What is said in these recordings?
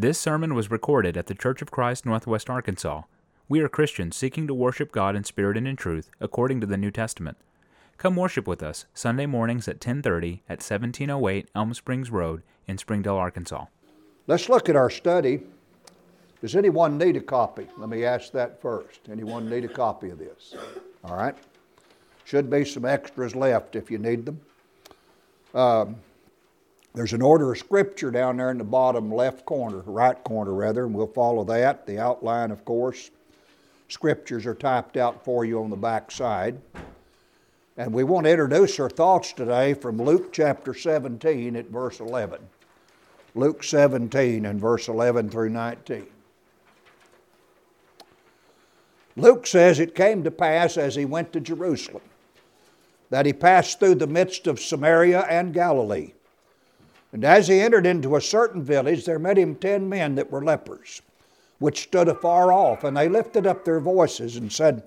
This sermon was recorded at the Church of Christ, Northwest Arkansas. We are Christians seeking to worship God in spirit and in truth, according to the New Testament. Come worship with us Sunday mornings at 10:30 at 1708 Elm Springs Road in Springdale, Arkansas. Let's look at our study. Does anyone need a copy? Let me ask that first. Anyone need a copy of this? All right. Should be some extras left if you need them. Um, there's an order of scripture down there in the bottom left corner, right corner rather, and we'll follow that. The outline, of course. Scriptures are typed out for you on the back side. And we want to introduce our thoughts today from Luke chapter 17 at verse 11. Luke 17 and verse 11 through 19. Luke says it came to pass as he went to Jerusalem that he passed through the midst of Samaria and Galilee. And as he entered into a certain village, there met him ten men that were lepers, which stood afar off, and they lifted up their voices and said,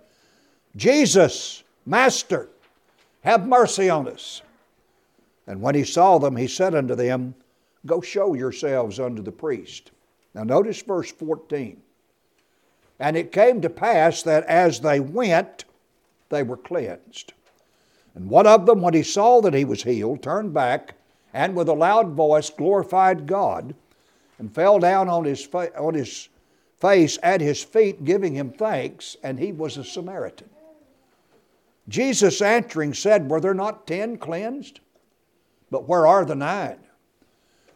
Jesus, Master, have mercy on us. And when he saw them, he said unto them, Go show yourselves unto the priest. Now notice verse 14. And it came to pass that as they went, they were cleansed. And one of them, when he saw that he was healed, turned back and with a loud voice glorified God and fell down on his, fa- on his face at his feet, giving him thanks, and he was a Samaritan. Jesus answering said, Were there not ten cleansed? But where are the nine?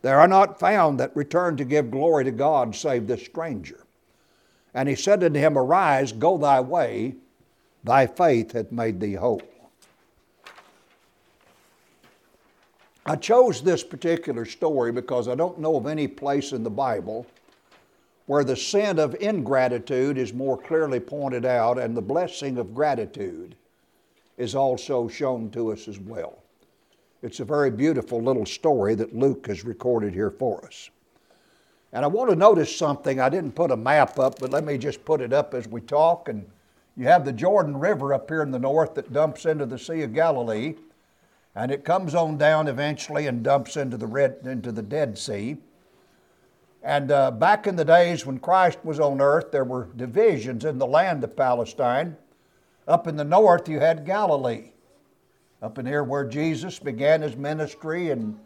There are not found that return to give glory to God save this stranger. And he said unto him, Arise, go thy way, thy faith hath made thee whole. I chose this particular story because I don't know of any place in the Bible where the sin of ingratitude is more clearly pointed out and the blessing of gratitude is also shown to us as well. It's a very beautiful little story that Luke has recorded here for us. And I want to notice something. I didn't put a map up, but let me just put it up as we talk. And you have the Jordan River up here in the north that dumps into the Sea of Galilee and it comes on down eventually and dumps into the red into the Dead Sea. And uh, back in the days when Christ was on earth, there were divisions in the land of Palestine. Up in the north, you had Galilee. Up in here, where Jesus began his ministry, and,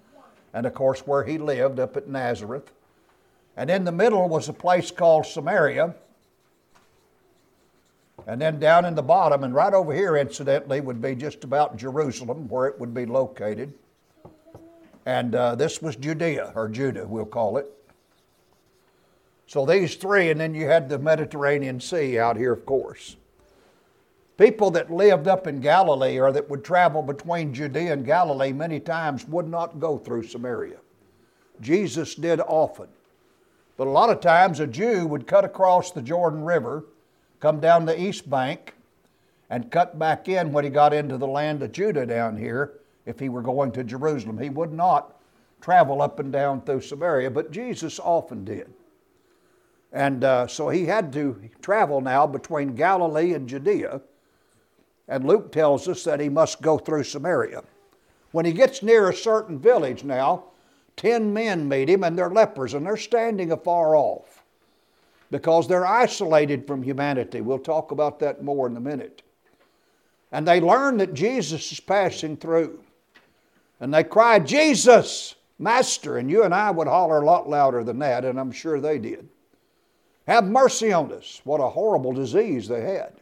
and of course, where he lived, up at Nazareth. And in the middle was a place called Samaria. And then down in the bottom, and right over here, incidentally, would be just about Jerusalem, where it would be located. And uh, this was Judea, or Judah, we'll call it. So these three, and then you had the Mediterranean Sea out here, of course. People that lived up in Galilee or that would travel between Judea and Galilee many times would not go through Samaria. Jesus did often. But a lot of times a Jew would cut across the Jordan River come down the east bank and cut back in when he got into the land of Judah down here if he were going to Jerusalem. He would not travel up and down through Samaria, but Jesus often did. And uh, so he had to travel now between Galilee and Judea. And Luke tells us that he must go through Samaria. When he gets near a certain village now, ten men meet him and they're lepers and they're standing afar off because they're isolated from humanity. We'll talk about that more in a minute. And they learn that Jesus is passing through. And they cry, Jesus, Master. And you and I would holler a lot louder than that, and I'm sure they did. Have mercy on us. What a horrible disease they had.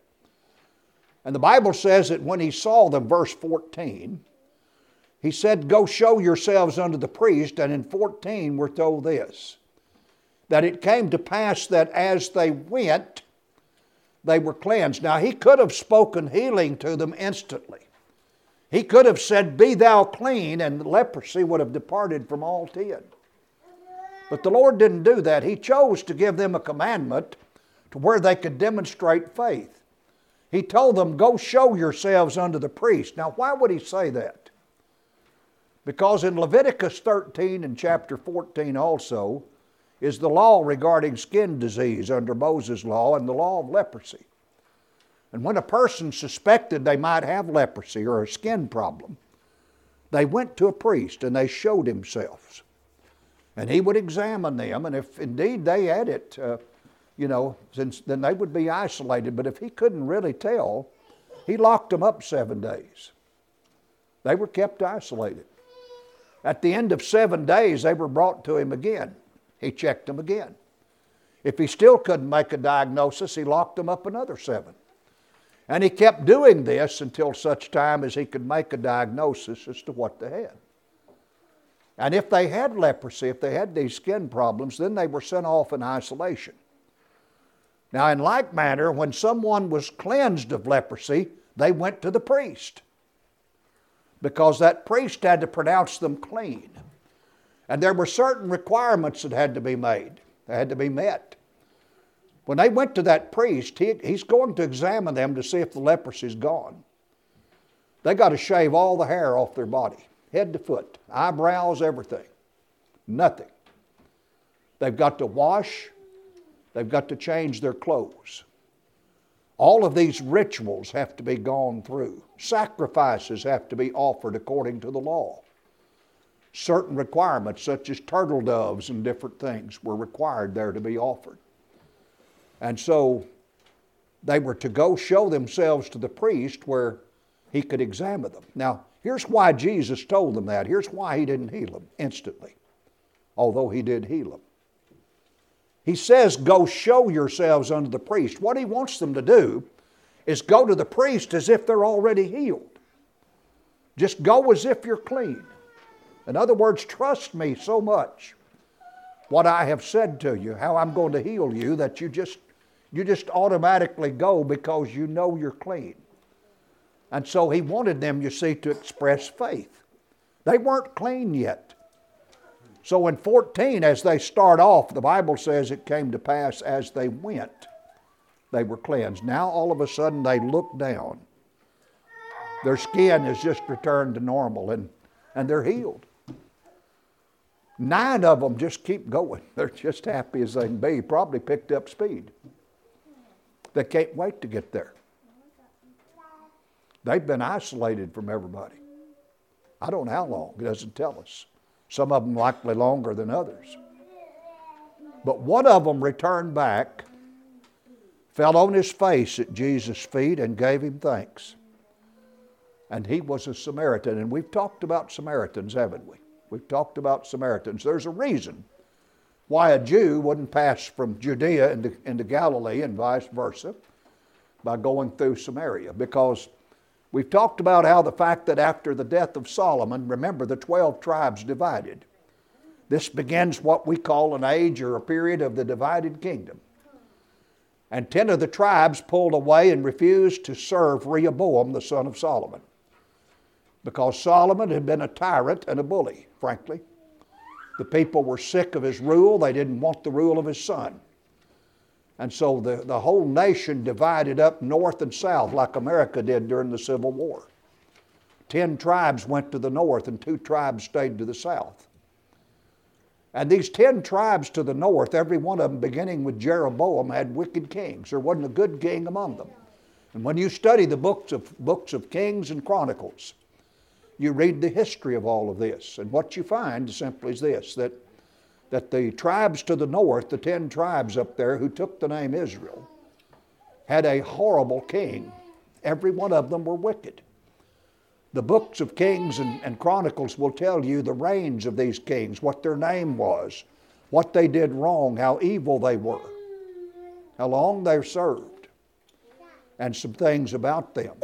And the Bible says that when he saw them, verse 14, he said, Go show yourselves unto the priest. And in 14, we're told this that it came to pass that as they went, they were cleansed. Now, he could have spoken healing to them instantly. He could have said, Be thou clean, and leprosy would have departed from all ten. But the Lord didn't do that. He chose to give them a commandment to where they could demonstrate faith. He told them, Go show yourselves unto the priest. Now, why would he say that? Because in Leviticus 13 and chapter 14 also, is the law regarding skin disease under Moses' law and the law of leprosy. And when a person suspected they might have leprosy or a skin problem, they went to a priest and they showed themselves. And he would examine them, and if indeed they had it, uh, you know, since, then they would be isolated. But if he couldn't really tell, he locked them up seven days. They were kept isolated. At the end of seven days, they were brought to him again. He checked them again. If he still couldn't make a diagnosis, he locked them up another seven. And he kept doing this until such time as he could make a diagnosis as to what they had. And if they had leprosy, if they had these skin problems, then they were sent off in isolation. Now, in like manner, when someone was cleansed of leprosy, they went to the priest because that priest had to pronounce them clean. And there were certain requirements that had to be made, they had to be met. When they went to that priest, he, he's going to examine them to see if the leprosy's gone. They got to shave all the hair off their body, head to foot, eyebrows, everything. Nothing. They've got to wash, they've got to change their clothes. All of these rituals have to be gone through. Sacrifices have to be offered according to the law. Certain requirements, such as turtle doves and different things, were required there to be offered. And so they were to go show themselves to the priest where he could examine them. Now, here's why Jesus told them that. Here's why he didn't heal them instantly, although he did heal them. He says, Go show yourselves unto the priest. What he wants them to do is go to the priest as if they're already healed. Just go as if you're clean. In other words, trust me so much what I have said to you, how I'm going to heal you, that you just you just automatically go because you know you're clean. And so he wanted them, you see, to express faith. They weren't clean yet. So in 14, as they start off, the Bible says it came to pass as they went, they were cleansed. Now all of a sudden they look down. Their skin has just returned to normal and, and they're healed. Nine of them just keep going. They're just happy as they can be. Probably picked up speed. They can't wait to get there. They've been isolated from everybody. I don't know how long, it doesn't tell us. Some of them likely longer than others. But one of them returned back, fell on his face at Jesus' feet, and gave him thanks. And he was a Samaritan. And we've talked about Samaritans, haven't we? We've talked about Samaritans. There's a reason why a Jew wouldn't pass from Judea into, into Galilee and vice versa by going through Samaria. Because we've talked about how the fact that after the death of Solomon, remember the 12 tribes divided. This begins what we call an age or a period of the divided kingdom. And 10 of the tribes pulled away and refused to serve Rehoboam, the son of Solomon. Because Solomon had been a tyrant and a bully, frankly. The people were sick of his rule, they didn't want the rule of his son. And so the, the whole nation divided up north and south like America did during the Civil War. Ten tribes went to the north and two tribes stayed to the south. And these ten tribes to the north, every one of them, beginning with Jeroboam, had wicked kings. There wasn't a good king among them. And when you study the books of, books of Kings and Chronicles, you read the history of all of this. And what you find simply is this that, that the tribes to the north, the ten tribes up there who took the name Israel, had a horrible king. Every one of them were wicked. The books of Kings and, and Chronicles will tell you the reigns of these kings, what their name was, what they did wrong, how evil they were, how long they served, and some things about them.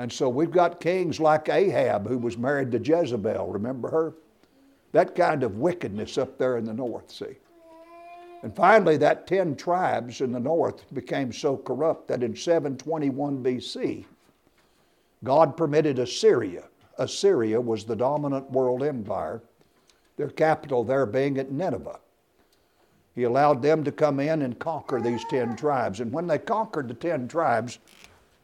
And so we've got kings like Ahab, who was married to Jezebel. Remember her? That kind of wickedness up there in the north, see. And finally, that 10 tribes in the north became so corrupt that in 721 BC, God permitted Assyria. Assyria was the dominant world empire, their capital there being at Nineveh. He allowed them to come in and conquer these 10 tribes. And when they conquered the 10 tribes,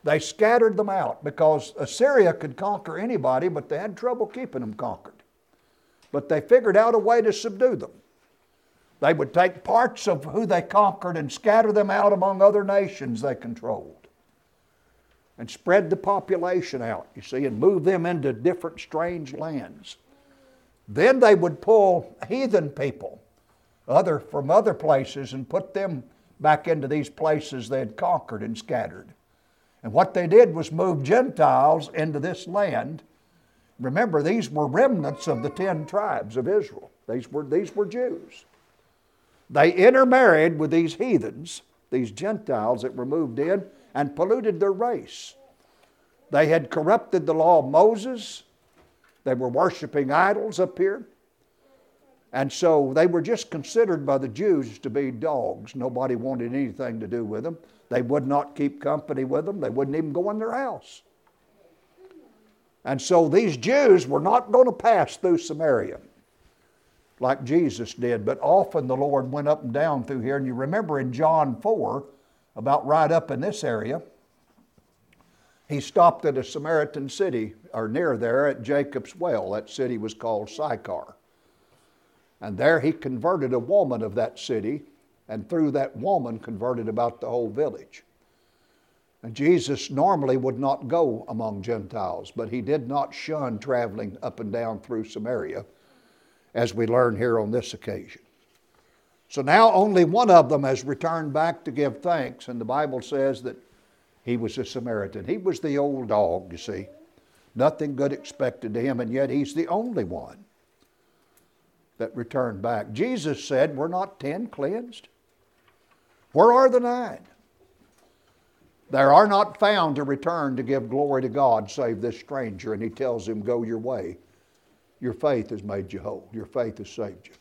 they scattered them out because Assyria could conquer anybody, but they had trouble keeping them conquered. But they figured out a way to subdue them. They would take parts of who they conquered and scatter them out among other nations they controlled and spread the population out, you see, and move them into different strange lands. Then they would pull heathen people other, from other places and put them back into these places they had conquered and scattered. And what they did was move Gentiles into this land. Remember, these were remnants of the ten tribes of Israel. These were, these were Jews. They intermarried with these heathens, these Gentiles that were moved in, and polluted their race. They had corrupted the law of Moses. They were worshiping idols up here. And so they were just considered by the Jews to be dogs. Nobody wanted anything to do with them. They would not keep company with them, they wouldn't even go in their house. And so these Jews were not going to pass through Samaria like Jesus did, but often the Lord went up and down through here. And you remember in John 4, about right up in this area, he stopped at a Samaritan city, or near there at Jacob's well. That city was called Sychar. And there he converted a woman of that city, and through that woman converted about the whole village. And Jesus normally would not go among Gentiles, but he did not shun traveling up and down through Samaria, as we learn here on this occasion. So now only one of them has returned back to give thanks, and the Bible says that he was a Samaritan. He was the old dog, you see. Nothing good expected to him, and yet he's the only one that returned back. Jesus said, We're not ten cleansed. Where are the nine? There are not found to return to give glory to God save this stranger. And he tells him, Go your way. Your faith has made you whole. Your faith has saved you.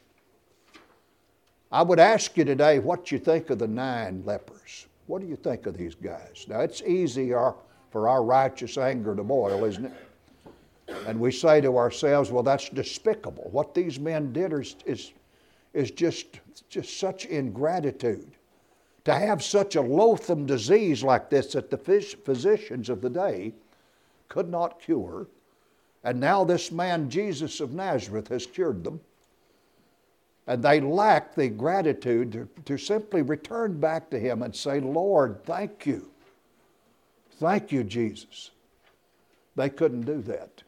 I would ask you today what you think of the nine lepers. What do you think of these guys? Now, it's easy for our righteous anger to boil, isn't it? And we say to ourselves, well, that's despicable. What these men did is, is, is just, just such ingratitude. To have such a loathsome disease like this that the physicians of the day could not cure, and now this man, Jesus of Nazareth, has cured them. And they lack the gratitude to, to simply return back to Him and say, Lord, thank you. Thank you, Jesus. They couldn't do that.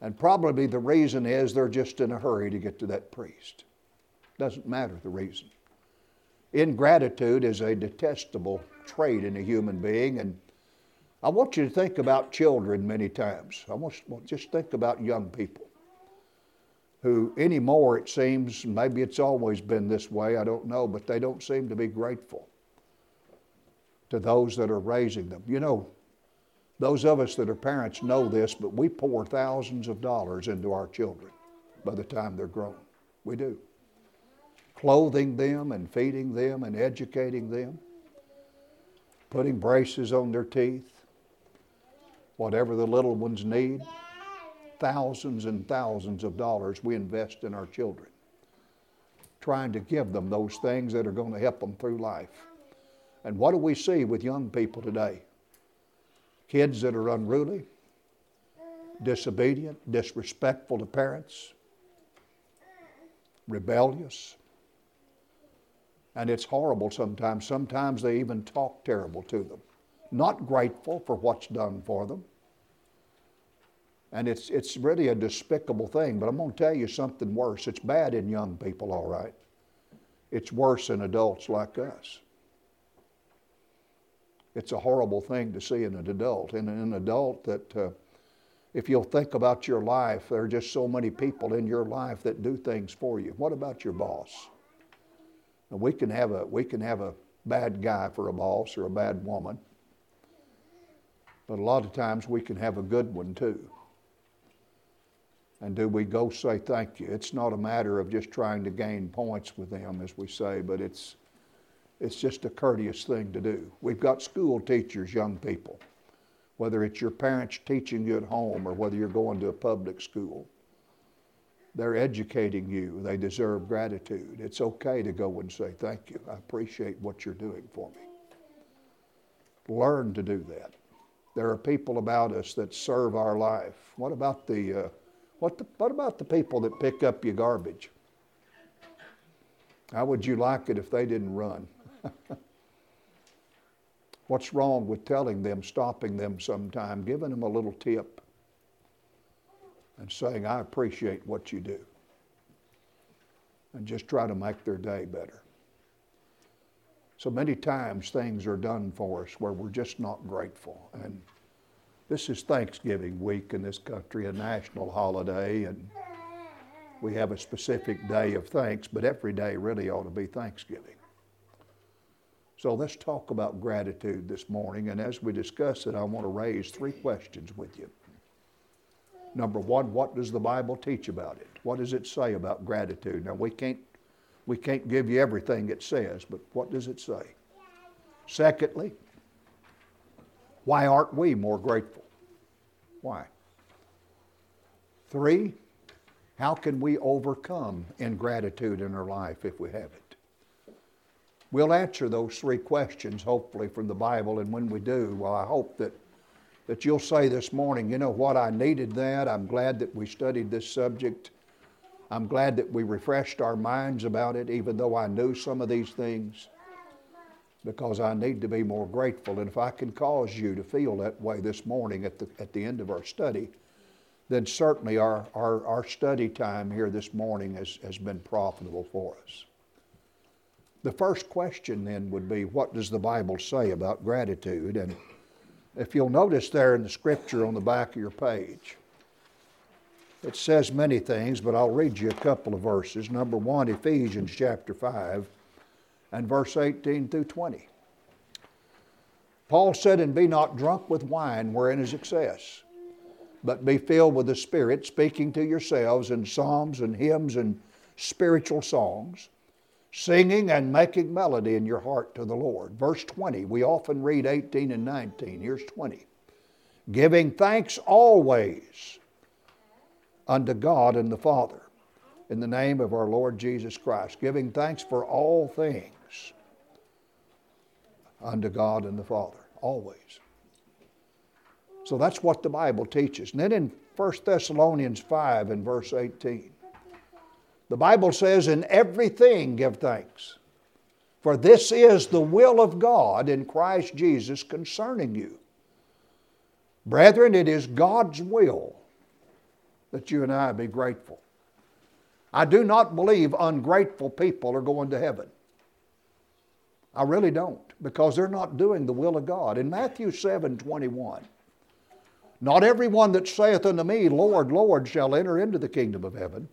And probably the reason is they're just in a hurry to get to that priest. Doesn't matter the reason. Ingratitude is a detestable trait in a human being, and I want you to think about children many times. I want just think about young people who, anymore, it seems, maybe it's always been this way, I don't know, but they don't seem to be grateful to those that are raising them. You know, those of us that are parents know this, but we pour thousands of dollars into our children by the time they're grown. We do. Clothing them and feeding them and educating them, putting braces on their teeth, whatever the little ones need. Thousands and thousands of dollars we invest in our children, trying to give them those things that are going to help them through life. And what do we see with young people today? kids that are unruly, disobedient, disrespectful to parents, rebellious. And it's horrible sometimes. Sometimes they even talk terrible to them, not grateful for what's done for them. And it's, it's really a despicable thing, but I'm going to tell you something worse. It's bad in young people, all right. It's worse in adults like us. It's a horrible thing to see in an adult. In an adult that, uh, if you'll think about your life, there are just so many people in your life that do things for you. What about your boss? And we can have a we can have a bad guy for a boss or a bad woman, but a lot of times we can have a good one too. And do we go say thank you? It's not a matter of just trying to gain points with them, as we say, but it's it's just a courteous thing to do. We've got school teachers, young people, whether it's your parents teaching you at home or whether you're going to a public school. They're educating you. They deserve gratitude. It's okay to go and say, Thank you. I appreciate what you're doing for me. Learn to do that. There are people about us that serve our life. What about the, uh, what, the, what about the people that pick up your garbage? How would you like it if they didn't run? What's wrong with telling them, stopping them sometime, giving them a little tip? And saying, I appreciate what you do. And just try to make their day better. So many times things are done for us where we're just not grateful. And this is Thanksgiving week in this country, a national holiday, and we have a specific day of thanks, but every day really ought to be Thanksgiving. So let's talk about gratitude this morning, and as we discuss it, I want to raise three questions with you. Number one, what does the Bible teach about it? What does it say about gratitude? Now, we can't, we can't give you everything it says, but what does it say? Secondly, why aren't we more grateful? Why? Three, how can we overcome ingratitude in our life if we have it? We'll answer those three questions, hopefully, from the Bible, and when we do, well, I hope that that you'll say this morning, you know what, I needed that. I'm glad that we studied this subject. I'm glad that we refreshed our minds about it, even though I knew some of these things, because I need to be more grateful. And if I can cause you to feel that way this morning at the, at the end of our study, then certainly our, our, our study time here this morning has, has been profitable for us. The first question then would be what does the Bible say about gratitude? And if you'll notice there in the scripture on the back of your page, it says many things, but I'll read you a couple of verses. Number one, Ephesians chapter 5 and verse 18 through 20. Paul said, And be not drunk with wine wherein is excess, but be filled with the Spirit, speaking to yourselves in psalms and hymns and spiritual songs singing and making melody in your heart to the Lord. Verse 20, we often read 18 and 19. Here's 20. Giving thanks always unto God and the Father in the name of our Lord Jesus Christ. Giving thanks for all things unto God and the Father, always. So that's what the Bible teaches. And then in 1 Thessalonians 5 and verse 18, the Bible says, In everything give thanks, for this is the will of God in Christ Jesus concerning you. Brethren, it is God's will that you and I be grateful. I do not believe ungrateful people are going to heaven. I really don't, because they're not doing the will of God. In Matthew 7 21, not everyone that saith unto me, Lord, Lord, shall enter into the kingdom of heaven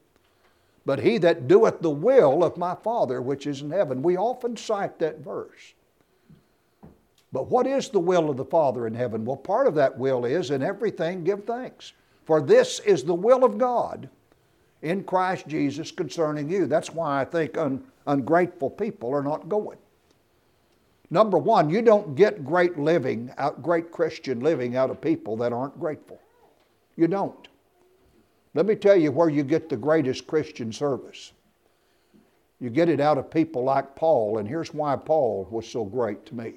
but he that doeth the will of my Father which is in heaven. We often cite that verse. But what is the will of the Father in heaven? Well, part of that will is in everything give thanks. For this is the will of God in Christ Jesus concerning you. That's why I think un- ungrateful people are not going. Number one, you don't get great living, out, great Christian living out of people that aren't grateful. You don't. Let me tell you where you get the greatest Christian service. You get it out of people like Paul, and here's why Paul was so great to me.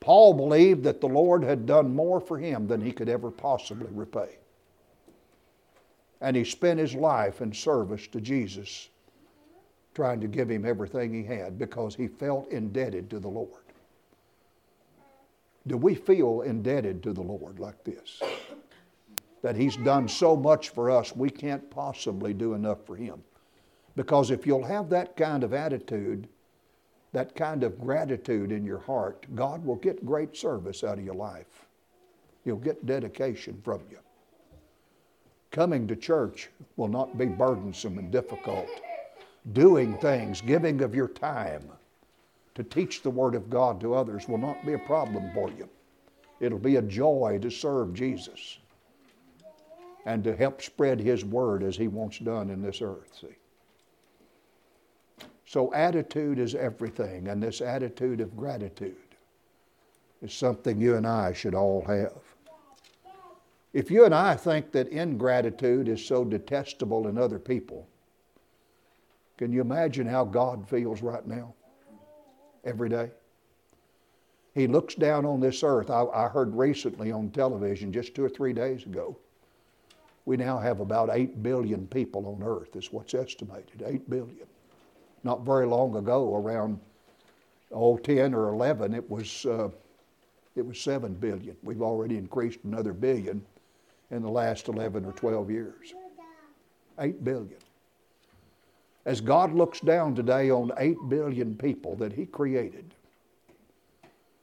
Paul believed that the Lord had done more for him than he could ever possibly repay. And he spent his life in service to Jesus, trying to give him everything he had because he felt indebted to the Lord. Do we feel indebted to the Lord like this? That He's done so much for us, we can't possibly do enough for Him. Because if you'll have that kind of attitude, that kind of gratitude in your heart, God will get great service out of your life. He'll get dedication from you. Coming to church will not be burdensome and difficult. Doing things, giving of your time to teach the Word of God to others will not be a problem for you. It'll be a joy to serve Jesus and to help spread His word as He wants done in this earth. See? So, attitude is everything, and this attitude of gratitude is something you and I should all have. If you and I think that ingratitude is so detestable in other people, can you imagine how God feels right now? Every day? He looks down on this earth. I, I heard recently on television, just two or three days ago, we now have about 8 billion people on earth, is what's estimated. 8 billion. Not very long ago, around oh, 10 or 11, it was, uh, it was 7 billion. We've already increased another billion in the last 11 or 12 years. 8 billion. As God looks down today on 8 billion people that He created,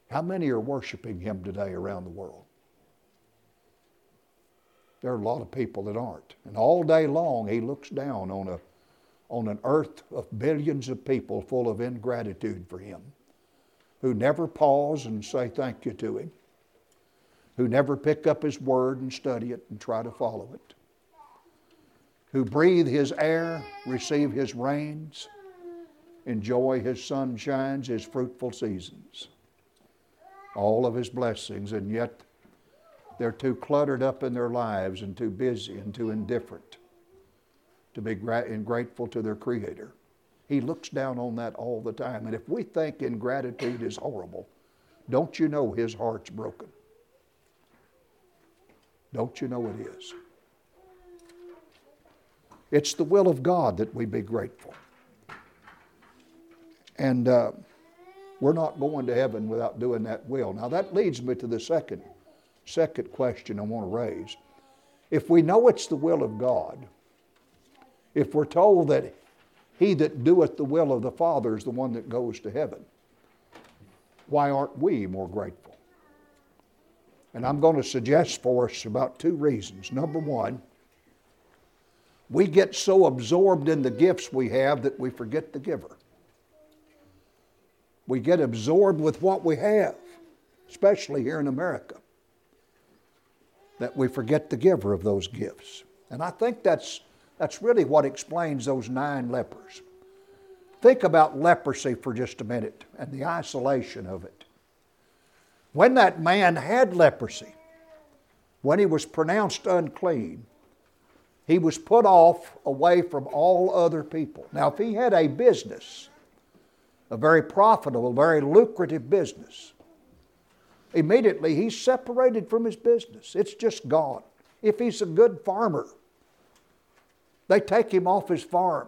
how many are worshiping Him today around the world? There are a lot of people that aren't. And all day long, He looks down on, a, on an earth of billions of people full of ingratitude for Him, who never pause and say thank you to Him, who never pick up His Word and study it and try to follow it, who breathe His air, receive His rains, enjoy His sunshines, His fruitful seasons all of his blessings, and yet they're too cluttered up in their lives and too busy and too indifferent to be gra- grateful to their Creator. He looks down on that all the time. And if we think ingratitude is horrible, don't you know his heart's broken? Don't you know it is? It's the will of God that we be grateful. And uh, we're not going to heaven without doing that will. Now that leads me to the second, second question I want to raise. If we know it's the will of God, if we're told that he that doeth the will of the Father is the one that goes to heaven, why aren't we more grateful? And I'm going to suggest for us about two reasons. Number one, we get so absorbed in the gifts we have that we forget the giver. We get absorbed with what we have, especially here in America, that we forget the giver of those gifts. And I think that's, that's really what explains those nine lepers. Think about leprosy for just a minute and the isolation of it. When that man had leprosy, when he was pronounced unclean, he was put off away from all other people. Now, if he had a business, a very profitable, very lucrative business. Immediately, he's separated from his business. It's just gone. If he's a good farmer, they take him off his farm.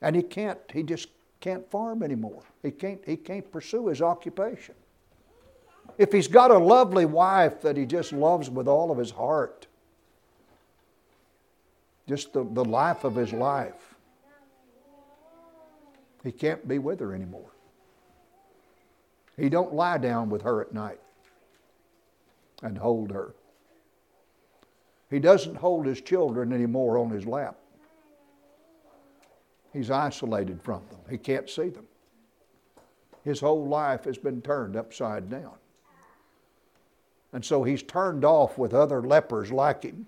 And he can't, he just can't farm anymore. He can't, he can't pursue his occupation. If he's got a lovely wife that he just loves with all of his heart, just the, the life of his life, he can't be with her anymore. He don't lie down with her at night and hold her. He doesn't hold his children anymore on his lap. He's isolated from them. He can't see them. His whole life has been turned upside down. And so he's turned off with other lepers like him.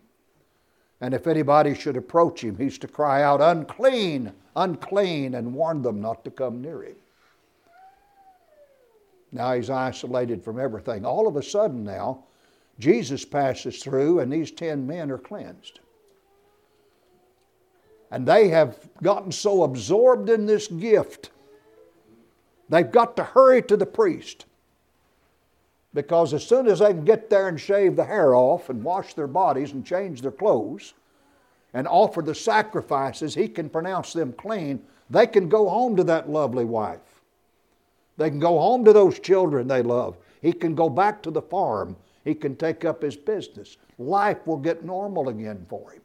And if anybody should approach him, he's to cry out, Unclean, unclean, and warn them not to come near him. Now he's isolated from everything. All of a sudden, now, Jesus passes through, and these ten men are cleansed. And they have gotten so absorbed in this gift, they've got to hurry to the priest. Because as soon as they can get there and shave the hair off and wash their bodies and change their clothes and offer the sacrifices, he can pronounce them clean. They can go home to that lovely wife. They can go home to those children they love. He can go back to the farm. He can take up his business. Life will get normal again for him.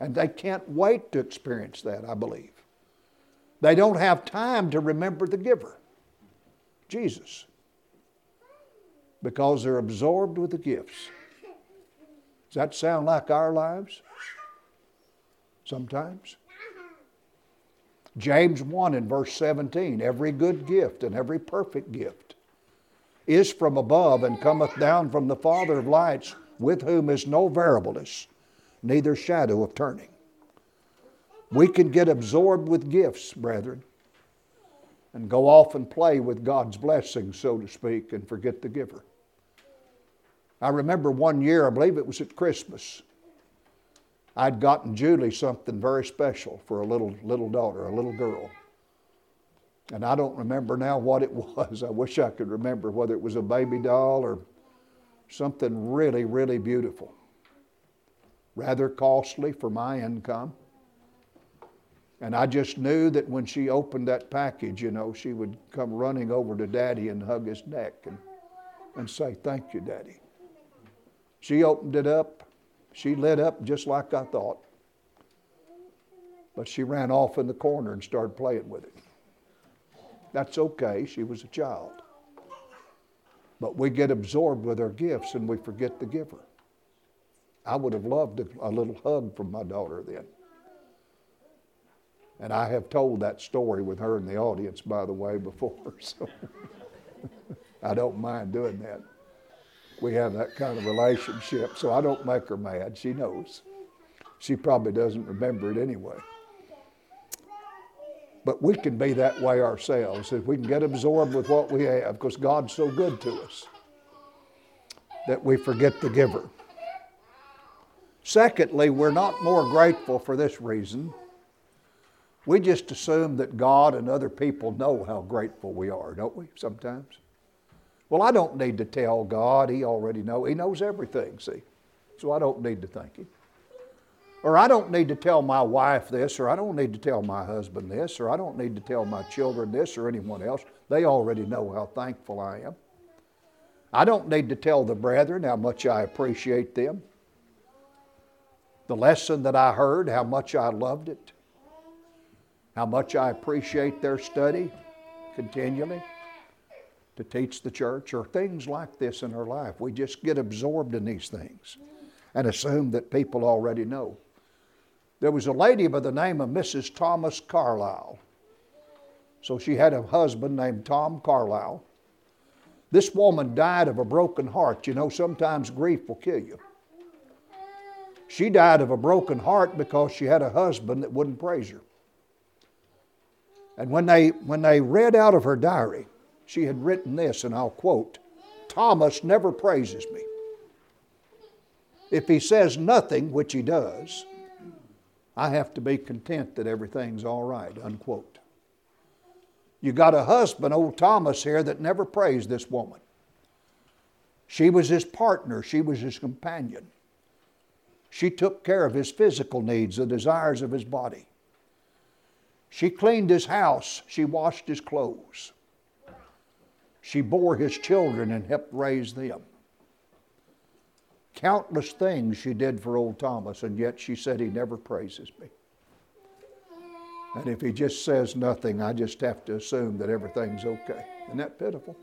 And they can't wait to experience that, I believe. They don't have time to remember the giver. Jesus because they're absorbed with the gifts. Does that sound like our lives? Sometimes. James 1 in verse 17 every good gift and every perfect gift is from above and cometh down from the Father of lights, with whom is no variableness, neither shadow of turning. We can get absorbed with gifts, brethren, and go off and play with God's blessings, so to speak, and forget the giver. I remember one year, I believe it was at Christmas, I'd gotten Julie something very special for a little, little daughter, a little girl. And I don't remember now what it was. I wish I could remember whether it was a baby doll or something really, really beautiful. Rather costly for my income. And I just knew that when she opened that package, you know, she would come running over to Daddy and hug his neck and, and say, Thank you, Daddy. She opened it up. She lit up just like I thought. But she ran off in the corner and started playing with it. That's okay. She was a child. But we get absorbed with our gifts and we forget the giver. I would have loved a little hug from my daughter then. And I have told that story with her in the audience, by the way, before. So I don't mind doing that. We have that kind of relationship, so I don't make her mad. She knows. She probably doesn't remember it anyway. But we can be that way ourselves if we can get absorbed with what we have because God's so good to us that we forget the giver. Secondly, we're not more grateful for this reason. We just assume that God and other people know how grateful we are, don't we, sometimes? Well, I don't need to tell God. He already knows. He knows everything, see. So I don't need to thank Him. Or I don't need to tell my wife this, or I don't need to tell my husband this, or I don't need to tell my children this or anyone else. They already know how thankful I am. I don't need to tell the brethren how much I appreciate them. The lesson that I heard, how much I loved it, how much I appreciate their study continually to teach the church, or things like this in our life. We just get absorbed in these things and assume that people already know. There was a lady by the name of Mrs. Thomas Carlyle. So she had a husband named Tom Carlyle. This woman died of a broken heart. You know, sometimes grief will kill you. She died of a broken heart because she had a husband that wouldn't praise her. And when they, when they read out of her diary, she had written this, and I'll quote Thomas never praises me. If he says nothing, which he does, I have to be content that everything's all right, unquote. You got a husband, old Thomas here, that never praised this woman. She was his partner, she was his companion. She took care of his physical needs, the desires of his body. She cleaned his house, she washed his clothes. She bore his children and helped raise them. Countless things she did for old Thomas, and yet she said he never praises me. And if he just says nothing, I just have to assume that everything's okay. Isn't that pitiful?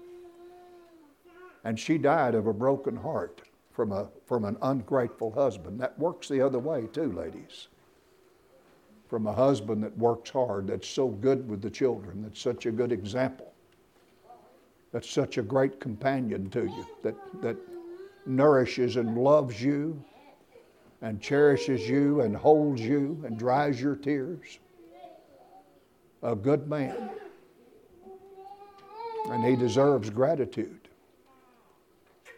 And she died of a broken heart from, a, from an ungrateful husband. That works the other way, too, ladies. From a husband that works hard, that's so good with the children, that's such a good example, that's such a great companion to you, that, that nourishes and loves you and cherishes you and holds you and dries your tears. A good man. And he deserves gratitude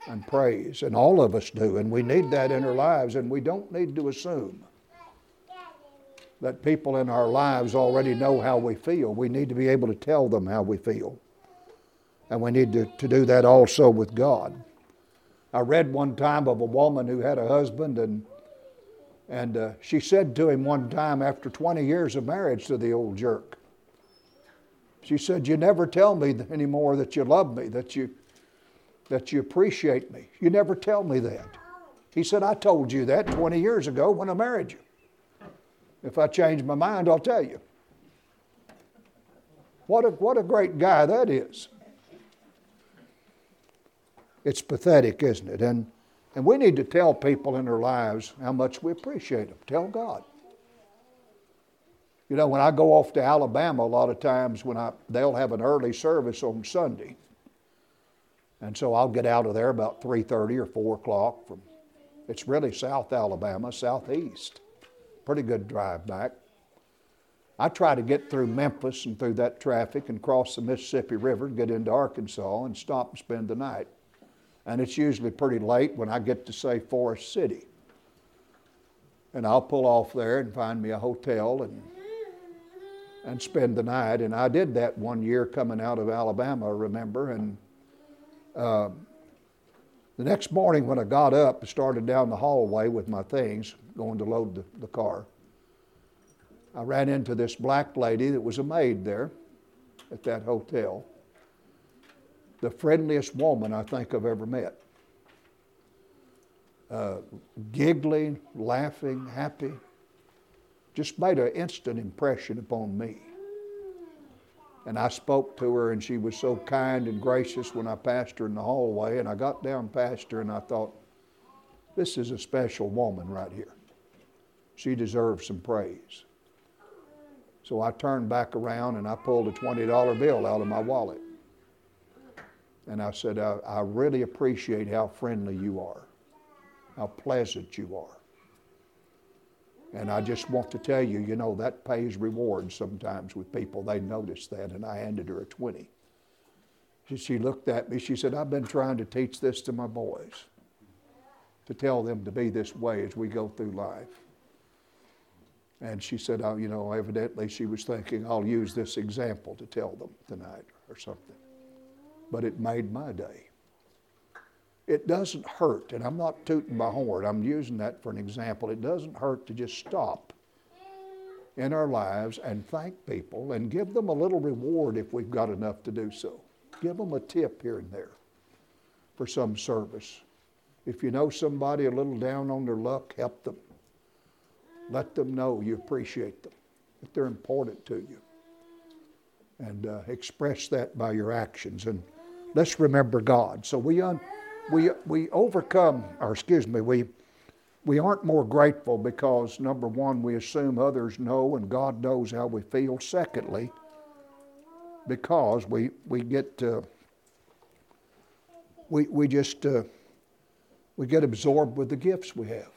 and praise, and all of us do, and we need that in our lives, and we don't need to assume that people in our lives already know how we feel. We need to be able to tell them how we feel. And we need to, to do that also with God. I read one time of a woman who had a husband, and, and uh, she said to him one time after 20 years of marriage to the old jerk, she said, You never tell me anymore that you love me, that you, that you appreciate me. You never tell me that. He said, I told you that 20 years ago when I married you. If I change my mind, I'll tell you. What a, what a great guy that is. It's pathetic, isn't it? And, and we need to tell people in their lives how much we appreciate them. Tell God. You know, when I go off to Alabama, a lot of times when I they'll have an early service on Sunday, and so I'll get out of there about three thirty or four o'clock. From it's really South Alabama, southeast. Pretty good drive back. I try to get through Memphis and through that traffic and cross the Mississippi River and get into Arkansas and stop and spend the night and it's usually pretty late when I get to, say, Forest City. And I'll pull off there and find me a hotel and, and spend the night. And I did that one year coming out of Alabama, remember. And uh, the next morning when I got up and started down the hallway with my things, going to load the, the car, I ran into this black lady that was a maid there at that hotel. The friendliest woman I think I've ever met. Uh, giggling, laughing, happy. Just made an instant impression upon me. And I spoke to her, and she was so kind and gracious when I passed her in the hallway. And I got down past her, and I thought, this is a special woman right here. She deserves some praise. So I turned back around and I pulled a $20 bill out of my wallet. And I said, I, I really appreciate how friendly you are, how pleasant you are. And I just want to tell you, you know, that pays rewards sometimes with people. They notice that. And I handed her a 20. She looked at me. She said, I've been trying to teach this to my boys, to tell them to be this way as we go through life. And she said, oh, you know, evidently she was thinking, I'll use this example to tell them tonight or something. But it made my day. It doesn't hurt, and I'm not tooting my horn, I'm using that for an example. It doesn't hurt to just stop in our lives and thank people and give them a little reward if we've got enough to do so. Give them a tip here and there for some service. If you know somebody a little down on their luck, help them. Let them know you appreciate them, that they're important to you. And uh, express that by your actions. And let's remember God. So we, un- we, we overcome, or excuse me, we, we aren't more grateful because, number one, we assume others know and God knows how we feel. Secondly, because we, we get, uh, we, we just, uh, we get absorbed with the gifts we have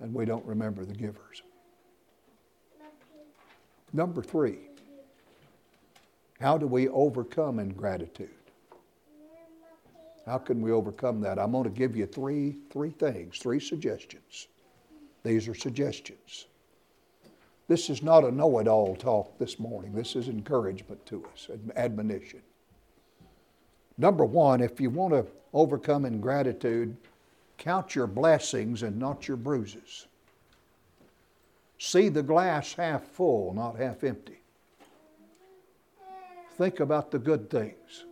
and we don't remember the givers. Number three, how do we overcome ingratitude? How can we overcome that? I'm going to give you three, three things, three suggestions. These are suggestions. This is not a know it all talk this morning. This is encouragement to us, admonition. Number one, if you want to overcome ingratitude, Count your blessings and not your bruises. See the glass half full, not half empty. Think about the good things.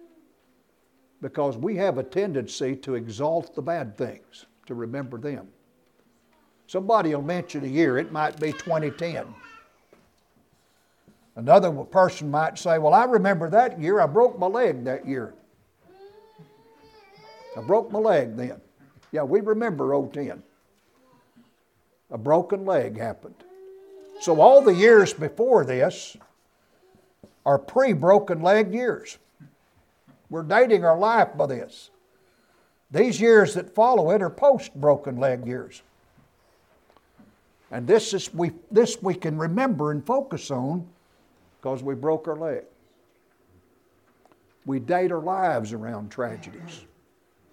Because we have a tendency to exalt the bad things, to remember them. Somebody will mention a year, it might be 2010. Another person might say, Well, I remember that year, I broke my leg that year. I broke my leg then. Yeah, we remember 010. A broken leg happened. So all the years before this are pre broken leg years. We're dating our life by this. These years that follow it are post broken leg years. And this, is, we, this we can remember and focus on because we broke our leg. We date our lives around tragedies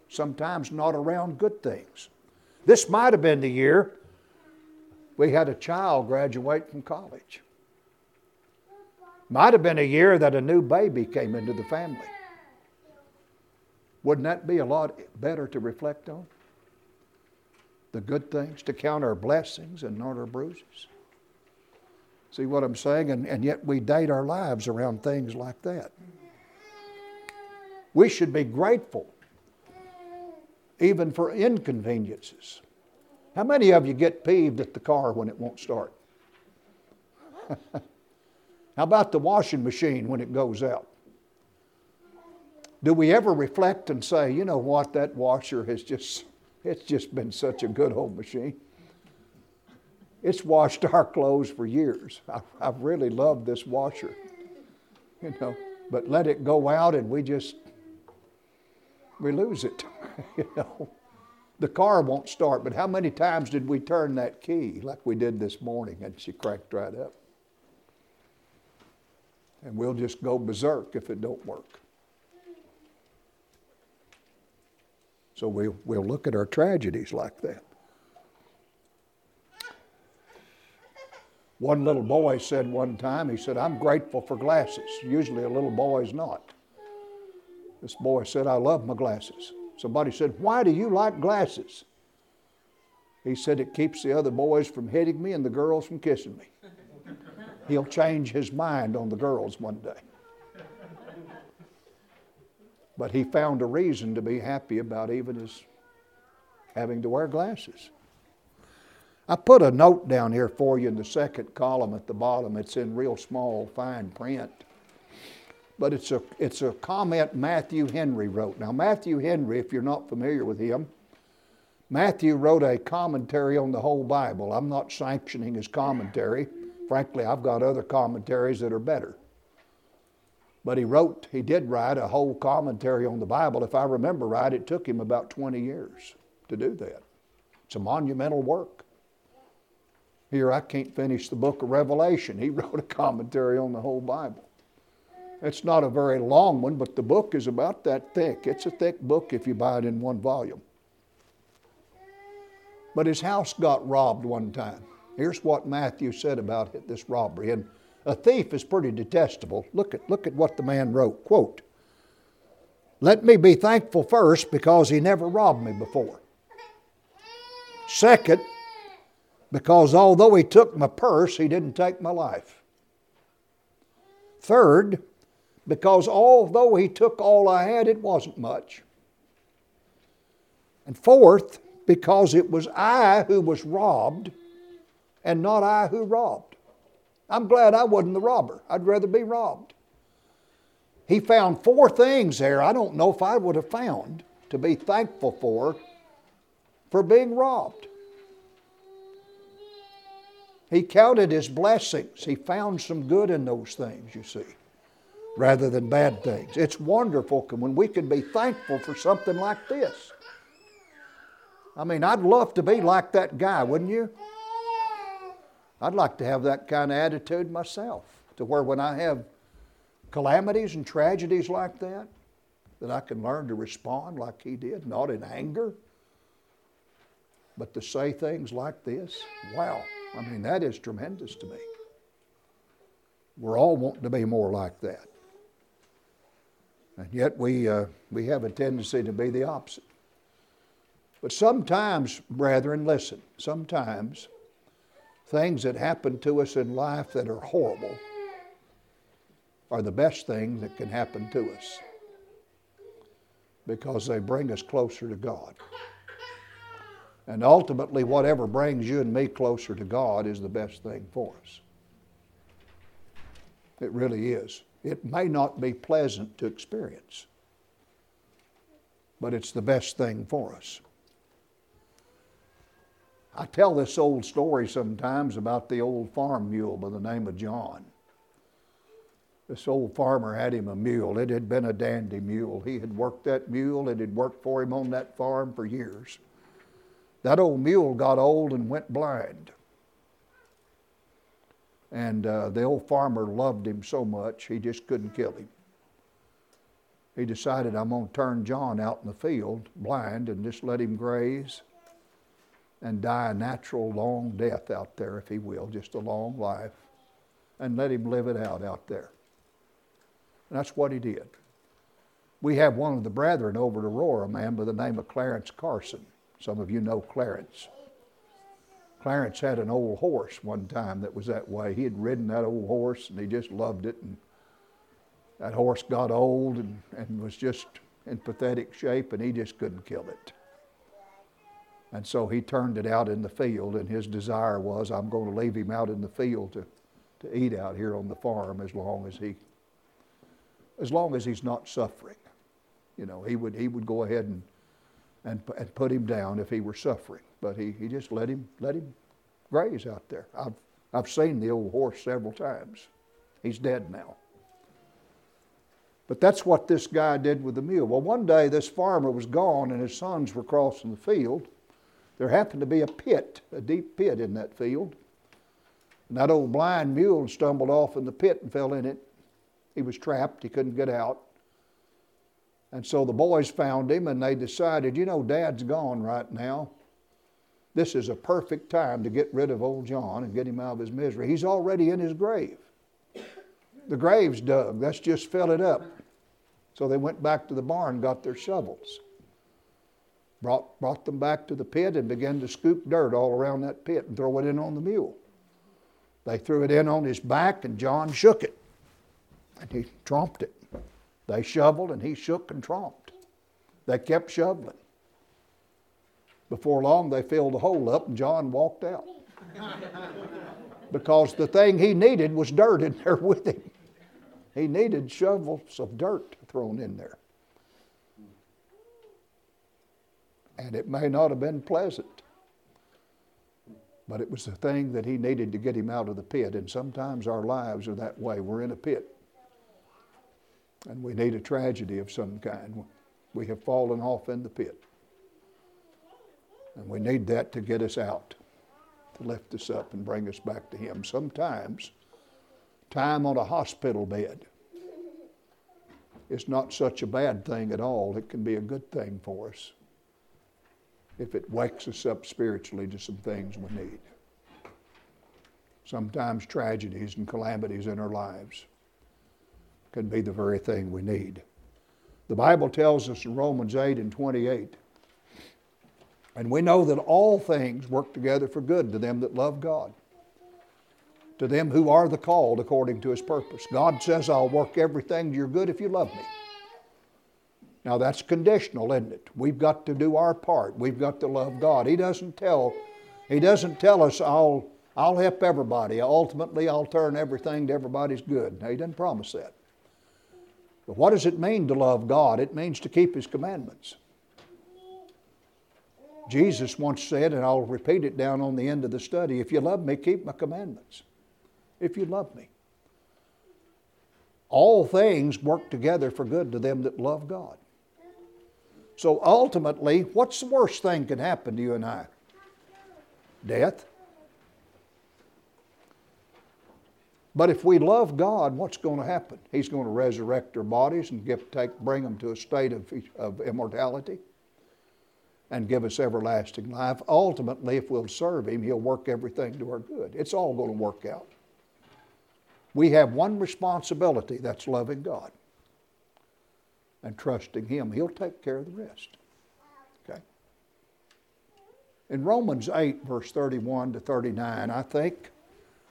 sometimes not around good things. This might have been the year we had a child graduate from college. Might have been a year that a new baby came into the family. Wouldn't that be a lot better to reflect on? The good things, to count our blessings and not our bruises. See what I'm saying? And, and yet we date our lives around things like that. We should be grateful even for inconveniences. How many of you get peeved at the car when it won't start? How about the washing machine when it goes out? Do we ever reflect and say, you know what, that washer has just, it's just been such a good old machine. It's washed our clothes for years. I've, I've really loved this washer, you know, but let it go out and we just we lose it. you know, the car won't start, but how many times did we turn that key like we did this morning and she cracked right up? And we'll just go berserk if it don't work. So we'll, we'll look at our tragedies like that. One little boy said one time, he said, I'm grateful for glasses. Usually a little boy's not. This boy said, I love my glasses. Somebody said, Why do you like glasses? He said, It keeps the other boys from hitting me and the girls from kissing me. He'll change his mind on the girls one day. But he found a reason to be happy about even his having to wear glasses. I put a note down here for you in the second column at the bottom. It's in real small, fine print. But it's a, it's a comment Matthew Henry wrote. Now, Matthew Henry, if you're not familiar with him, Matthew wrote a commentary on the whole Bible. I'm not sanctioning his commentary. Frankly, I've got other commentaries that are better. But he wrote, he did write a whole commentary on the Bible. If I remember right, it took him about 20 years to do that. It's a monumental work. Here, I can't finish the book of Revelation. He wrote a commentary on the whole Bible. It's not a very long one, but the book is about that thick. It's a thick book if you buy it in one volume. But his house got robbed one time. Here's what Matthew said about this robbery. And a thief is pretty detestable. Look at, look at what the man wrote. Quote, Let me be thankful first because he never robbed me before. Second, because although he took my purse, he didn't take my life. Third, because although he took all I had, it wasn't much. And fourth, because it was I who was robbed and not I who robbed. I'm glad I wasn't the robber. I'd rather be robbed. He found four things there I don't know if I would have found to be thankful for for being robbed. He counted his blessings. He found some good in those things, you see, rather than bad things. It's wonderful when we can be thankful for something like this. I mean, I'd love to be like that guy, wouldn't you? I'd like to have that kind of attitude myself, to where when I have calamities and tragedies like that, that I can learn to respond like he did, not in anger, but to say things like this. Wow. I mean, that is tremendous to me. We're all wanting to be more like that. And yet we, uh, we have a tendency to be the opposite. But sometimes, brethren, listen, sometimes things that happen to us in life that are horrible are the best thing that can happen to us because they bring us closer to God. And ultimately, whatever brings you and me closer to God is the best thing for us. It really is. It may not be pleasant to experience, but it's the best thing for us. I tell this old story sometimes about the old farm mule by the name of John. This old farmer had him a mule. It had been a dandy mule. He had worked that mule, it had worked for him on that farm for years. That old mule got old and went blind. And uh, the old farmer loved him so much, he just couldn't kill him. He decided, I'm going to turn John out in the field blind and just let him graze and die a natural long death out there, if he will, just a long life, and let him live it out out there. And that's what he did. We have one of the brethren over to Aurora, a man by the name of Clarence Carson. Some of you know Clarence. Clarence had an old horse one time that was that way. He had ridden that old horse and he just loved it. And that horse got old and, and was just in pathetic shape and he just couldn't kill it. And so he turned it out in the field, and his desire was, I'm going to leave him out in the field to, to eat out here on the farm as long as he as long as he's not suffering. You know, he would he would go ahead and and, and put him down if he were suffering. But he, he just let him, let him graze out there. I've, I've seen the old horse several times. He's dead now. But that's what this guy did with the mule. Well, one day this farmer was gone and his sons were crossing the field. There happened to be a pit, a deep pit in that field. And that old blind mule stumbled off in the pit and fell in it. He was trapped, he couldn't get out. And so the boys found him and they decided, you know, Dad's gone right now. This is a perfect time to get rid of old John and get him out of his misery. He's already in his grave. The grave's dug. Let's just fill it up. So they went back to the barn, got their shovels, brought, brought them back to the pit, and began to scoop dirt all around that pit and throw it in on the mule. They threw it in on his back, and John shook it. And he tromped it. They shoveled and he shook and tromped. They kept shoveling. Before long, they filled the hole up and John walked out. because the thing he needed was dirt in there with him. He needed shovels of dirt thrown in there. And it may not have been pleasant, but it was the thing that he needed to get him out of the pit. And sometimes our lives are that way. We're in a pit, and we need a tragedy of some kind. We have fallen off in the pit. And we need that to get us out, to lift us up and bring us back to Him. Sometimes, time on a hospital bed is not such a bad thing at all. It can be a good thing for us if it wakes us up spiritually to some things we need. Sometimes tragedies and calamities in our lives can be the very thing we need. The Bible tells us in Romans 8 and 28, and we know that all things work together for good to them that love God, to them who are the called according to his purpose. God says, I'll work everything to your good if you love me. Now that's conditional, isn't it? We've got to do our part. We've got to love God. He doesn't tell, He doesn't tell us I'll I'll help everybody. Ultimately I'll turn everything to everybody's good. Now he doesn't promise that. But what does it mean to love God? It means to keep His commandments. Jesus once said, and I'll repeat it down on the end of the study if you love me, keep my commandments. If you love me. All things work together for good to them that love God. So ultimately, what's the worst thing can happen to you and I? Death. But if we love God, what's going to happen? He's going to resurrect our bodies and give, take, bring them to a state of, of immortality and give us everlasting life. Ultimately, if we'll serve Him, He'll work everything to our good. It's all going to work out. We have one responsibility that's loving God and trusting Him. He'll take care of the rest. Okay? In Romans 8, verse 31 to 39, I think,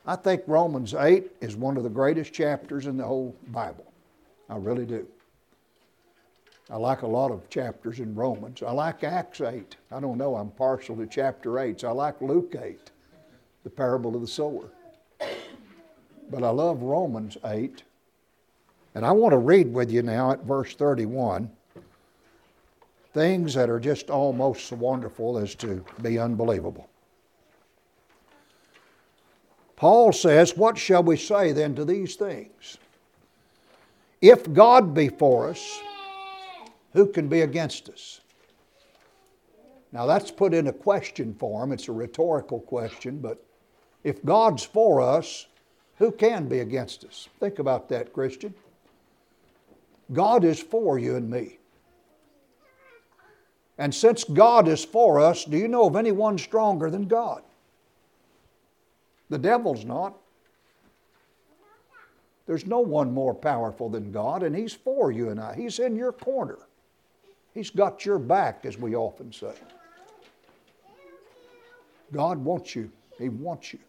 I think Romans 8 is one of the greatest chapters in the whole Bible. I really do. I like a lot of chapters in Romans. I like Acts 8. I don't know, I'm partial to chapter 8. So I like Luke 8, the parable of the sower. But I love Romans 8 and I want to read with you now at verse 31 things that are just almost so wonderful as to be unbelievable. Paul says, What shall we say then to these things? If God be for us, who can be against us? Now that's put in a question form. It's a rhetorical question, but if God's for us, who can be against us? Think about that, Christian. God is for you and me. And since God is for us, do you know of anyone stronger than God? The devil's not. There's no one more powerful than God, and He's for you and I. He's in your corner. He's got your back, as we often say. God wants you, He wants you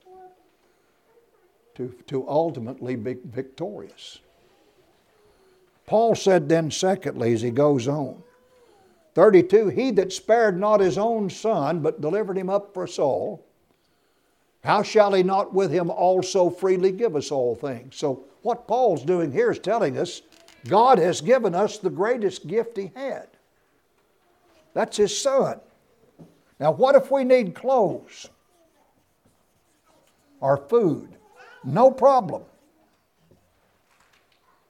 to, to ultimately be victorious. Paul said then, secondly, as he goes on, 32, He that spared not his own son, but delivered him up for us all, how shall he not with him also freely give us all things? So, what Paul's doing here is telling us God has given us the greatest gift he had. That's his son. Now, what if we need clothes or food? No problem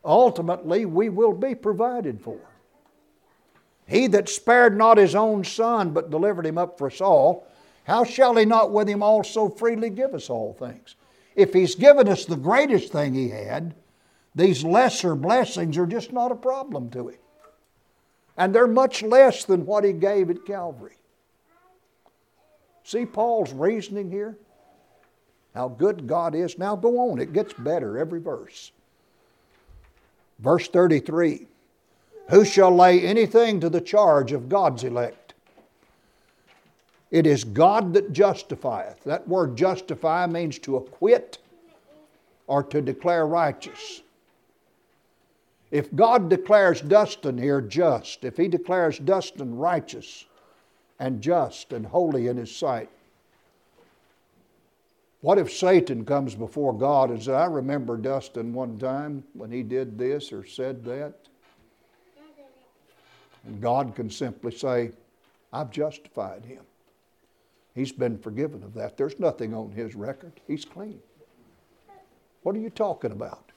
ultimately we will be provided for. He that spared not his own son, but delivered him up for us all, how shall he not with him also freely give us all things? If he's given us the greatest thing he had, these lesser blessings are just not a problem to him. And they're much less than what he gave at Calvary. See Paul's reasoning here? How good God is. Now go on, it gets better every verse. Verse 33 Who shall lay anything to the charge of God's elect? It is God that justifieth. That word justify means to acquit or to declare righteous. If God declares Dustin here just, if He declares Dustin righteous and just and holy in His sight, what if Satan comes before God and says, I remember Dustin one time when he did this or said that? And God can simply say, I've justified him. He's been forgiven of that. There's nothing on his record. He's clean. What are you talking about?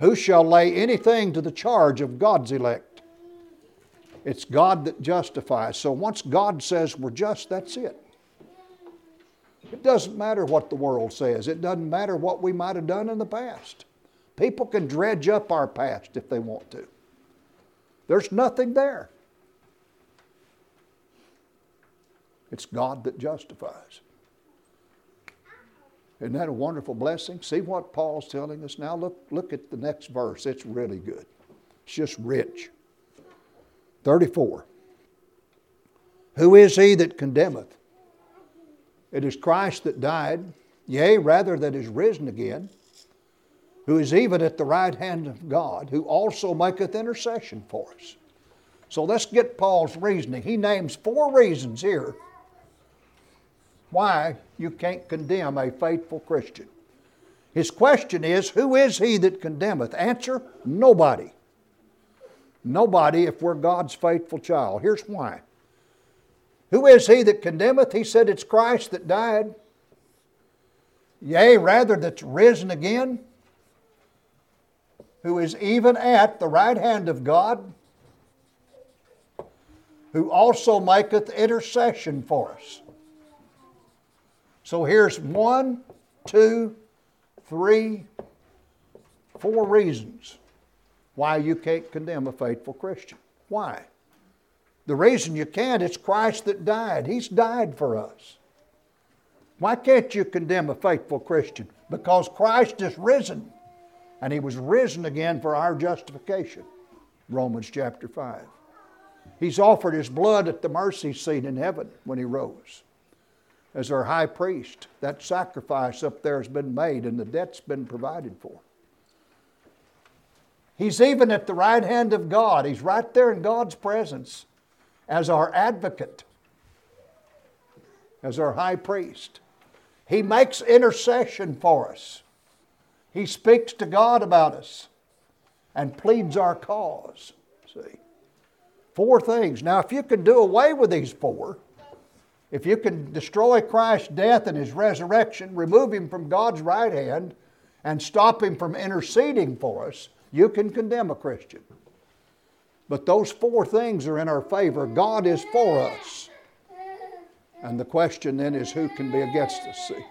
Who shall lay anything to the charge of God's elect? It's God that justifies. So once God says we're just, that's it. It doesn't matter what the world says, it doesn't matter what we might have done in the past. People can dredge up our past if they want to. There's nothing there. It's God that justifies. Isn't that a wonderful blessing? See what Paul's telling us now? Look, look at the next verse. It's really good. It's just rich. 34. Who is he that condemneth? It is Christ that died, yea, rather that is risen again, who is even at the right hand of God, who also maketh intercession for us. So let's get Paul's reasoning. He names four reasons here why you can't condemn a faithful Christian. His question is, Who is he that condemneth? Answer, nobody. Nobody if we're God's faithful child. Here's why. Who is he that condemneth? He said it's Christ that died. Yea, rather, that's risen again, who is even at the right hand of God, who also maketh intercession for us. So here's one, two, three, four reasons why you can't condemn a faithful Christian. Why? The reason you can't, it's Christ that died. He's died for us. Why can't you condemn a faithful Christian? Because Christ is risen, and He was risen again for our justification. Romans chapter 5. He's offered His blood at the mercy seat in heaven when He rose. As our high priest, that sacrifice up there has been made and the debt's been provided for. He's even at the right hand of God. He's right there in God's presence as our advocate, as our high priest. He makes intercession for us. He speaks to God about us and pleads our cause. See? Four things. Now, if you can do away with these four, if you can destroy Christ's death and his resurrection, remove him from God's right hand, and stop him from interceding for us, you can condemn a Christian. But those four things are in our favor. God is for us. And the question then is who can be against us? See?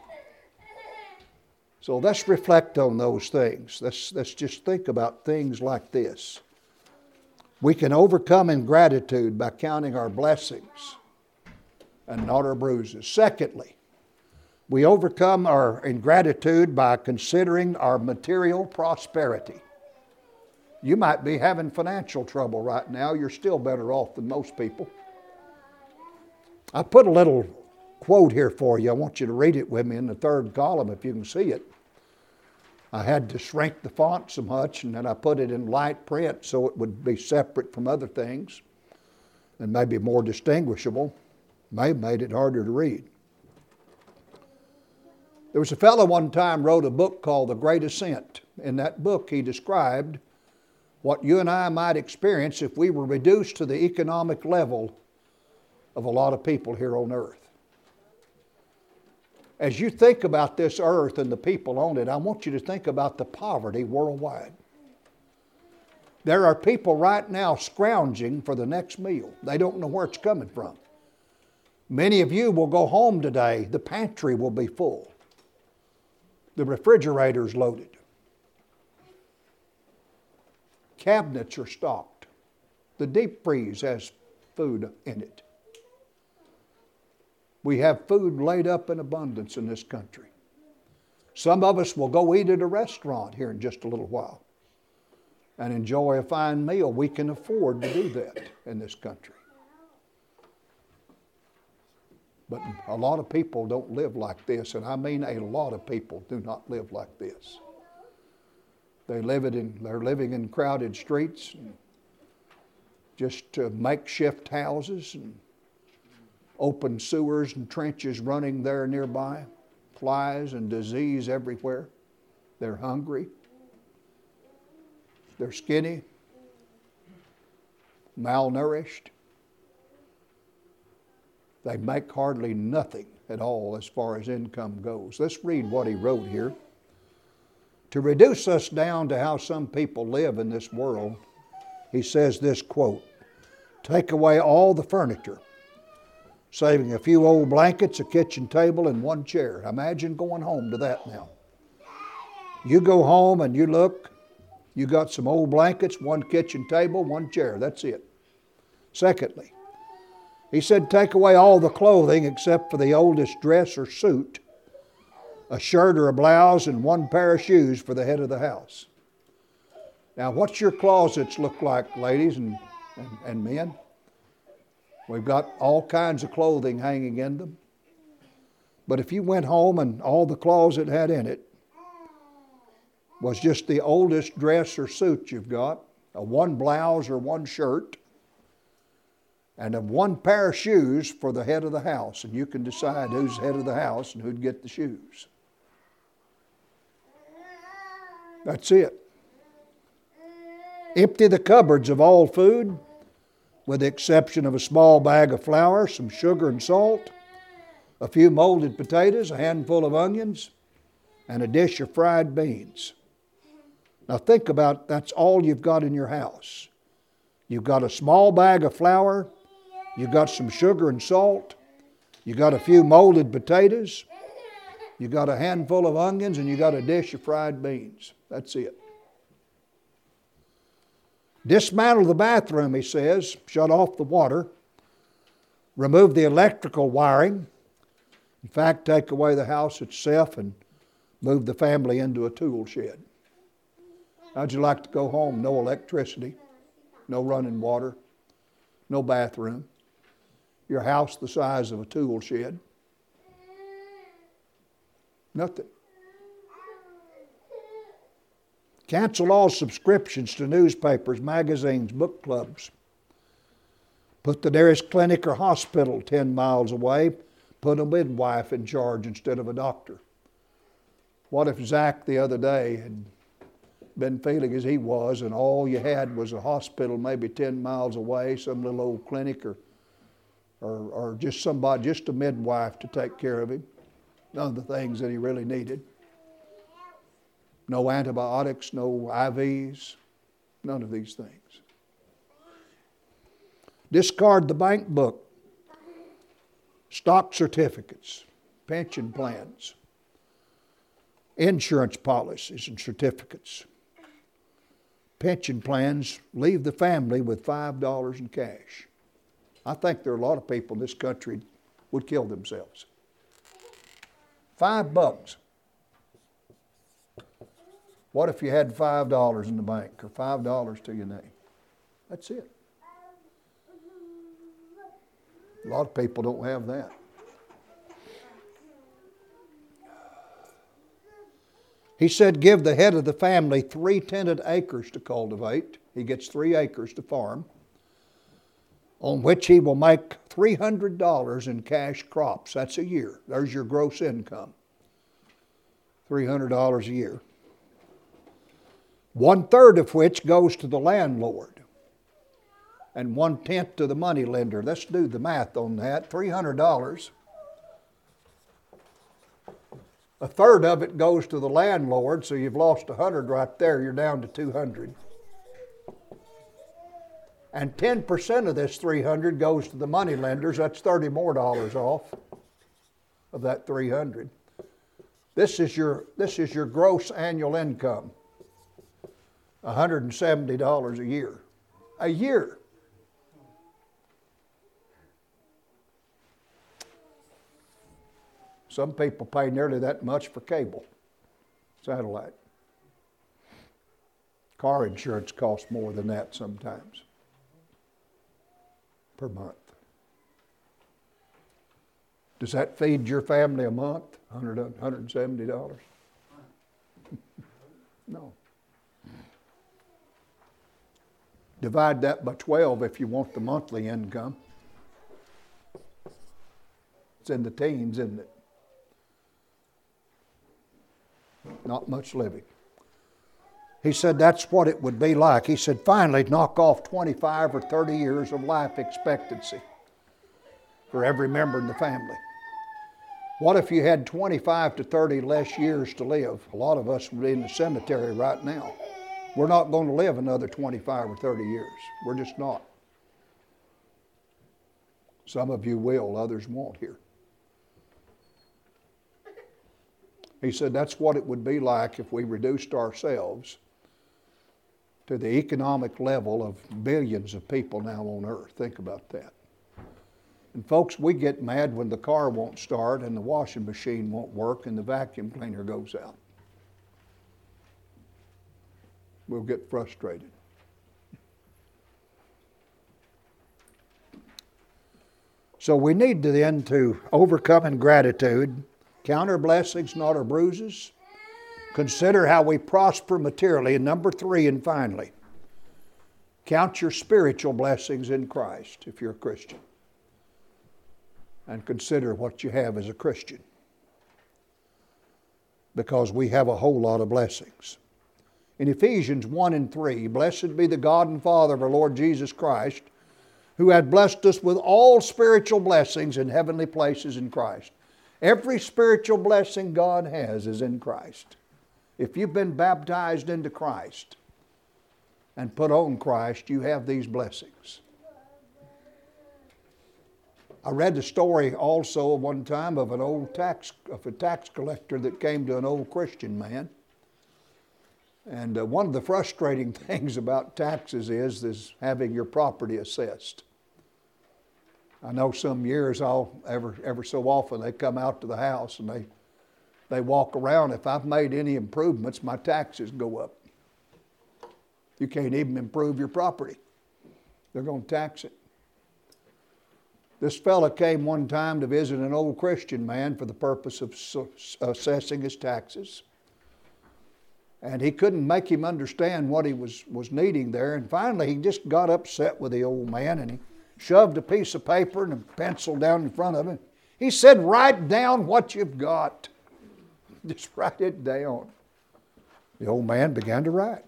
So let's reflect on those things. Let's, let's just think about things like this. We can overcome ingratitude by counting our blessings and not our bruises. Secondly, we overcome our ingratitude by considering our material prosperity. You might be having financial trouble right now. You're still better off than most people. I put a little quote here for you. I want you to read it with me in the third column if you can see it. I had to shrink the font so much, and then I put it in light print so it would be separate from other things and maybe more distinguishable. May have made it harder to read. There was a fellow one time wrote a book called The Great Ascent. In that book, he described what you and I might experience if we were reduced to the economic level of a lot of people here on earth. As you think about this earth and the people on it, I want you to think about the poverty worldwide. There are people right now scrounging for the next meal. They don't know where it's coming from. Many of you will go home today, the pantry will be full, the refrigerator's loaded. Cabinets are stocked. The deep freeze has food in it. We have food laid up in abundance in this country. Some of us will go eat at a restaurant here in just a little while and enjoy a fine meal. We can afford to do that in this country. But a lot of people don't live like this, and I mean a lot of people do not live like this. They live it in, they're living in crowded streets, and just uh, makeshift houses, and open sewers and trenches running there nearby, flies and disease everywhere. They're hungry. They're skinny, malnourished. They make hardly nothing at all as far as income goes. Let's read what he wrote here. To reduce us down to how some people live in this world, he says this quote Take away all the furniture, saving a few old blankets, a kitchen table, and one chair. Imagine going home to that now. You go home and you look, you got some old blankets, one kitchen table, one chair. That's it. Secondly, he said, Take away all the clothing except for the oldest dress or suit, a shirt or a blouse, and one pair of shoes for the head of the house. Now, what's your closets look like, ladies and, and, and men? We've got all kinds of clothing hanging in them. But if you went home and all the closet had in it was just the oldest dress or suit you've got, a one blouse or one shirt, and a one pair of shoes for the head of the house, and you can decide who's head of the house and who'd get the shoes. That's it. Empty the cupboards of all food, with the exception of a small bag of flour, some sugar and salt, a few molded potatoes, a handful of onions, and a dish of fried beans. Now think about that's all you've got in your house. You've got a small bag of flour, you've got some sugar and salt. you've got a few molded potatoes. you've got a handful of onions and you've got a dish of fried beans. That's it. Dismantle the bathroom, he says. Shut off the water. Remove the electrical wiring. In fact, take away the house itself and move the family into a tool shed. How'd you like to go home? No electricity, no running water, no bathroom your house the size of a tool shed. Nothing. Cancel all subscriptions to newspapers, magazines, book clubs. Put the nearest clinic or hospital 10 miles away. Put a midwife in charge instead of a doctor. What if Zach the other day had been feeling as he was, and all you had was a hospital maybe 10 miles away, some little old clinic or or, or just somebody, just a midwife to take care of him. None of the things that he really needed. No antibiotics, no IVs, none of these things. Discard the bank book, stock certificates, pension plans, insurance policies and certificates. Pension plans leave the family with $5 in cash. I think there are a lot of people in this country would kill themselves. Five bucks. What if you had five dollars in the bank or five dollars to your name? That's it. A lot of people don't have that. He said, Give the head of the family three tented acres to cultivate. He gets three acres to farm on which he will make $300 in cash crops. That's a year. There's your gross income. $300 a year. One third of which goes to the landlord, and one tenth to the money lender. Let's do the math on that. $300. A third of it goes to the landlord, so you've lost 100 right there. You're down to 200 and 10% of this 300 goes to the money lenders that's 30 more dollars off of that 300 this is your this is your gross annual income $170 a year a year some people pay nearly that much for cable satellite car insurance costs more than that sometimes per month. Does that feed your family a month? $100, $170? no. Divide that by 12 if you want the monthly income. It's in the teens, isn't it? Not much living. He said that's what it would be like. He said, finally, knock off 25 or 30 years of life expectancy for every member in the family. What if you had 25 to 30 less years to live? A lot of us would be in the cemetery right now. We're not going to live another 25 or 30 years. We're just not. Some of you will, others won't here. He said that's what it would be like if we reduced ourselves to the economic level of billions of people now on earth. Think about that. And folks, we get mad when the car won't start and the washing machine won't work and the vacuum cleaner goes out. We'll get frustrated. So we need to then to overcome in gratitude, count our blessings, not our bruises. Consider how we prosper materially. And number three, and finally, count your spiritual blessings in Christ if you're a Christian and consider what you have as a Christian. Because we have a whole lot of blessings. In Ephesians 1 and 3, blessed be the God and Father of our Lord Jesus Christ, who had blessed us with all spiritual blessings in heavenly places in Christ. Every spiritual blessing God has is in Christ. If you've been baptized into Christ and put on Christ, you have these blessings. I read the story also one time of an old tax of a tax collector that came to an old Christian man. And uh, one of the frustrating things about taxes is is having your property assessed. I know some years I'll ever ever so often they come out to the house and they they walk around. If I've made any improvements, my taxes go up. You can't even improve your property. They're going to tax it. This fella came one time to visit an old Christian man for the purpose of assessing his taxes. And he couldn't make him understand what he was, was needing there. And finally, he just got upset with the old man and he shoved a piece of paper and a pencil down in front of him. He said, Write down what you've got. Just write it down. The old man began to write.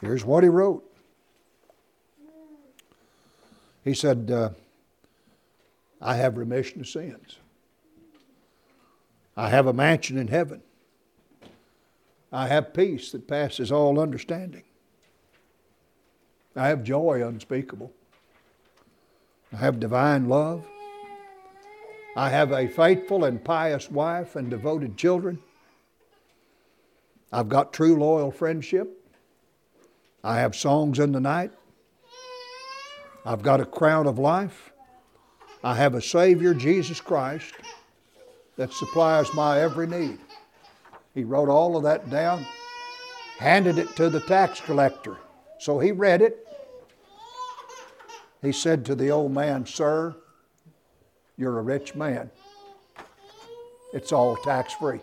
Here's what he wrote he said, uh, I have remission of sins. I have a mansion in heaven. I have peace that passes all understanding. I have joy unspeakable. I have divine love. I have a faithful and pious wife and devoted children. I've got true loyal friendship. I have songs in the night. I've got a crown of life. I have a Savior, Jesus Christ, that supplies my every need. He wrote all of that down, handed it to the tax collector. So he read it. He said to the old man, Sir, you're a rich man. It's all tax free.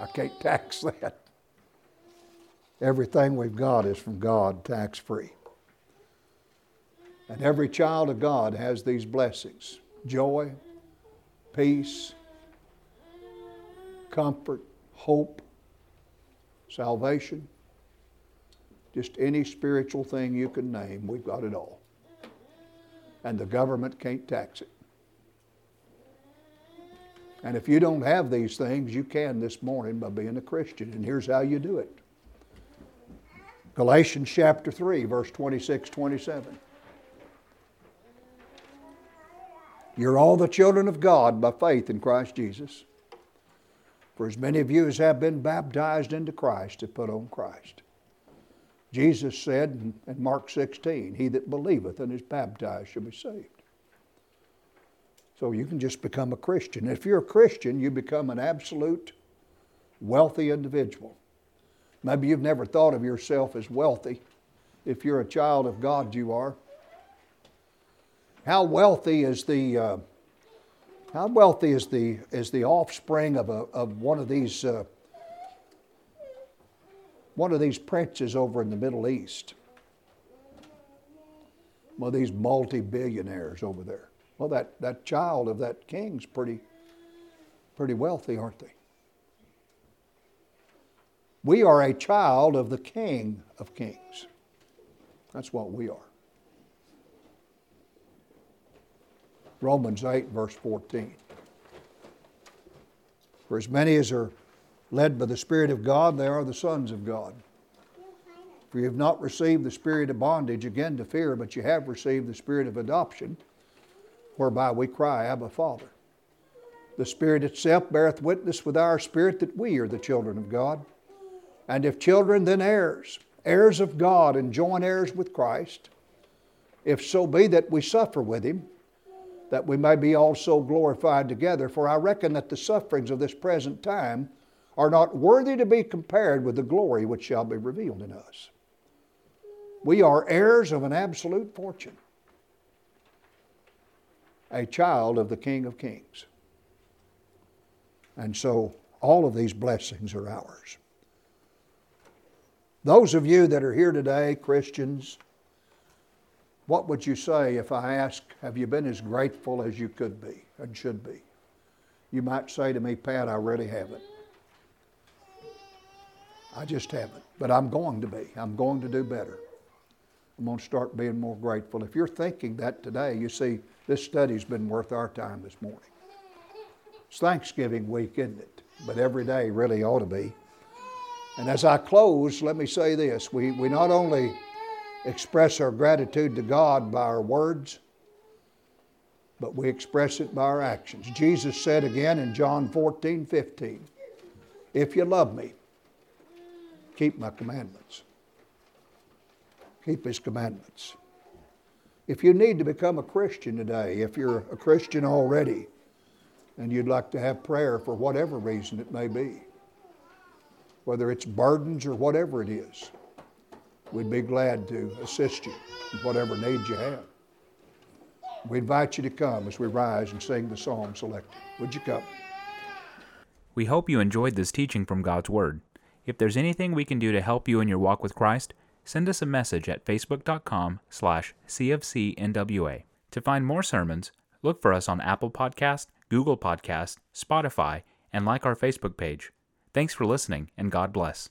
I can't tax that. Everything we've got is from God, tax free. And every child of God has these blessings joy, peace, comfort, hope, salvation. Just any spiritual thing you can name, we've got it all. And the government can't tax it. And if you don't have these things, you can this morning by being a Christian. And here's how you do it Galatians chapter 3, verse 26 27. You're all the children of God by faith in Christ Jesus. For as many of you as have been baptized into Christ have put on Christ. Jesus said in Mark 16, He that believeth and is baptized shall be saved. So you can just become a Christian. If you're a Christian, you become an absolute wealthy individual. Maybe you've never thought of yourself as wealthy. If you're a child of God, you are. How wealthy is the uh, how wealthy is the is the offspring of a, of one of these uh, one of these princes over in the Middle East, one of these multi billionaires over there. Well, that, that child of that king's pretty, pretty wealthy, aren't they? We are a child of the King of Kings. That's what we are. Romans 8, verse 14. For as many as are led by the Spirit of God, they are the sons of God. For you have not received the spirit of bondage again to fear, but you have received the spirit of adoption, whereby we cry, Abba, Father. The Spirit itself beareth witness with our spirit that we are the children of God. And if children, then heirs, heirs of God, and joint heirs with Christ, if so be that we suffer with him, that we may be also glorified together. For I reckon that the sufferings of this present time are not worthy to be compared with the glory which shall be revealed in us. We are heirs of an absolute fortune, a child of the King of Kings. And so all of these blessings are ours. Those of you that are here today, Christians, what would you say if I ask, Have you been as grateful as you could be and should be? You might say to me, Pat, I really haven't. I just haven't. But I'm going to be. I'm going to do better. I'm going to start being more grateful. If you're thinking that today, you see, this study's been worth our time this morning. It's Thanksgiving week, isn't it? But every day really ought to be. And as I close, let me say this. We, we not only express our gratitude to God by our words, but we express it by our actions. Jesus said again in John 14, 15, If you love me, keep my commandments. Keep his commandments. If you need to become a Christian today, if you're a Christian already, and you'd like to have prayer for whatever reason it may be, whether it's burdens or whatever it is, we'd be glad to assist you in whatever need you have. We invite you to come as we rise and sing the song selected. Would you come? We hope you enjoyed this teaching from God's Word. If there's anything we can do to help you in your walk with Christ, send us a message at facebook.com slash cfcnwa. To find more sermons, look for us on Apple Podcast, Google Podcast, Spotify, and like our Facebook page. Thanks for listening, and God bless.